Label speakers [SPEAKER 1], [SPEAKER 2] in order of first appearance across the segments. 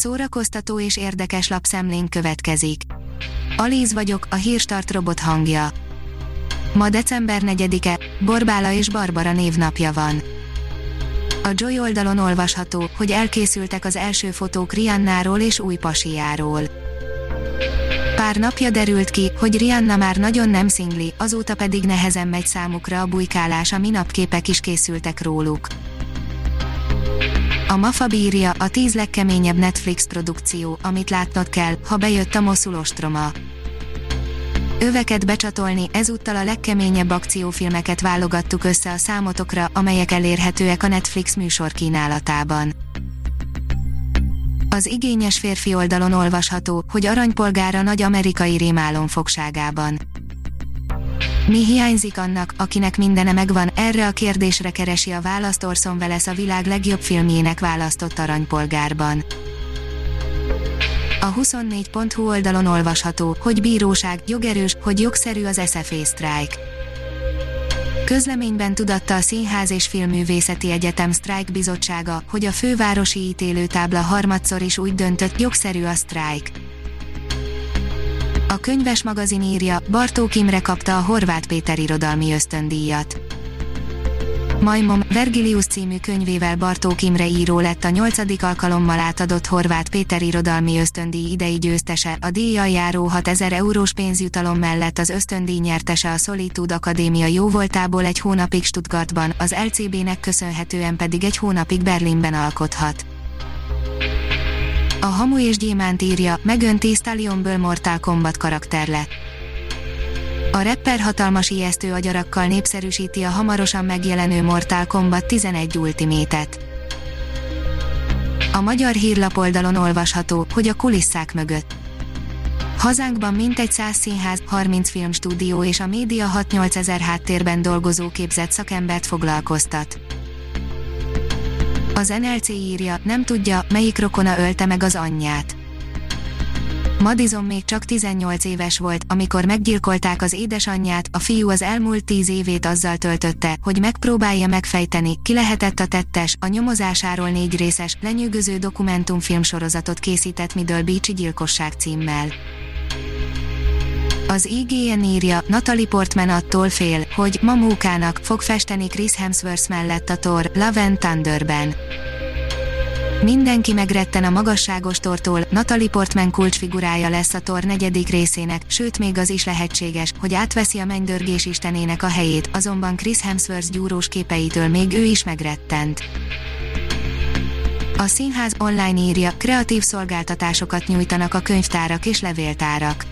[SPEAKER 1] szórakoztató és érdekes lapszemlénk következik. Alíz vagyok, a hírstart robot hangja. Ma december 4-e, Borbála és Barbara névnapja van. A Joy oldalon olvasható, hogy elkészültek az első fotók Riannáról és új pasiáról. Pár napja derült ki, hogy Rihanna már nagyon nem szingli, azóta pedig nehezen megy számukra a bujkálás, a minapképek is készültek róluk. A Mafa bírja a tíz legkeményebb Netflix produkció, amit látnod kell, ha bejött a Moszul ostroma. Öveket becsatolni, ezúttal a legkeményebb akciófilmeket válogattuk össze a számotokra, amelyek elérhetőek a Netflix műsor kínálatában. Az igényes férfi oldalon olvasható, hogy aranypolgára nagy amerikai rémálom fogságában. Mi hiányzik annak, akinek mindene megvan, erre a kérdésre keresi a választ Orson Welles a világ legjobb filmjének választott aranypolgárban. A 24.hu oldalon olvasható, hogy bíróság, jogerős, hogy jogszerű az SFA sztrájk. Közleményben tudatta a Színház és Filmművészeti Egyetem sztrájk bizottsága, hogy a fővárosi ítélőtábla harmadszor is úgy döntött, jogszerű a sztrájk. A könyves magazin írja, Bartók Imre kapta a Horváth Péter irodalmi ösztöndíjat. Majmom, Vergilius című könyvével Bartók Imre író lett a nyolcadik alkalommal átadott Horváth Péter irodalmi ösztöndíj idei győztese, a díjjal járó 6000 eurós pénzjutalom mellett az ösztöndíj nyertese a Solitude Akadémia jóvoltából egy hónapig Stuttgartban, az LCB-nek köszönhetően pedig egy hónapig Berlinben alkothat. A Hamu és Gyémánt írja, megönti Stallionből Mortal Kombat karakter lett. A rapper hatalmas ijesztő agyarakkal népszerűsíti a hamarosan megjelenő Mortal Kombat 11 Ultimate-et. A magyar hírlap oldalon olvasható, hogy a kulisszák mögött. Hazánkban mintegy 100 színház, 30 filmstúdió és a média 6-8 ezer háttérben dolgozó képzett szakembert foglalkoztat. Az NLC írja, nem tudja, melyik rokona ölte meg az anyját. Madison még csak 18 éves volt, amikor meggyilkolták az édesanyját, a fiú az elmúlt 10 évét azzal töltötte, hogy megpróbálja megfejteni, ki lehetett a tettes, a nyomozásáról négy részes, lenyűgöző dokumentumfilm sorozatot készített Middle Beach gyilkosság címmel. Az IGN írja, Natalie Portman attól fél, hogy mamókának fog festeni Chris Hemsworth mellett a Thor, Love and Thunderben. Mindenki megretten a magasságos tortól, Natalie Portman kulcsfigurája lesz a tor negyedik részének, sőt még az is lehetséges, hogy átveszi a mennydörgés istenének a helyét, azonban Chris Hemsworth gyúrós képeitől még ő is megrettent. A színház online írja, kreatív szolgáltatásokat nyújtanak a könyvtárak és levéltárak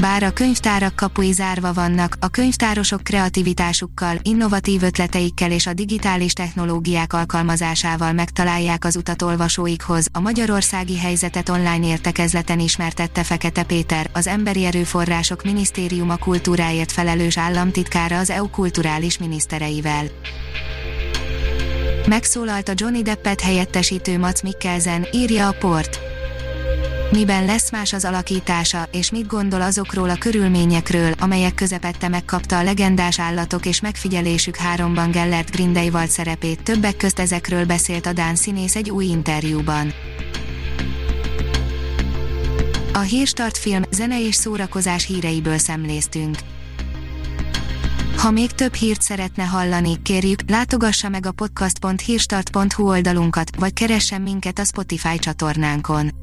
[SPEAKER 1] bár a könyvtárak kapui zárva vannak, a könyvtárosok kreativitásukkal, innovatív ötleteikkel és a digitális technológiák alkalmazásával megtalálják az utat olvasóikhoz. A magyarországi helyzetet online értekezleten ismertette Fekete Péter, az Emberi Erőforrások Minisztériuma kultúráért felelős államtitkára az EU kulturális minisztereivel. Megszólalt a Johnny Deppet helyettesítő Mats Mikkelsen, írja a port miben lesz más az alakítása, és mit gondol azokról a körülményekről, amelyek közepette megkapta a legendás állatok és megfigyelésük háromban Gellert Grindelwald szerepét, többek közt ezekről beszélt a Dán színész egy új interjúban. A Hírstart film, zene és szórakozás híreiből szemléztünk. Ha még több hírt szeretne hallani, kérjük, látogassa meg a podcast.hírstart.hu oldalunkat, vagy keressen minket a Spotify csatornánkon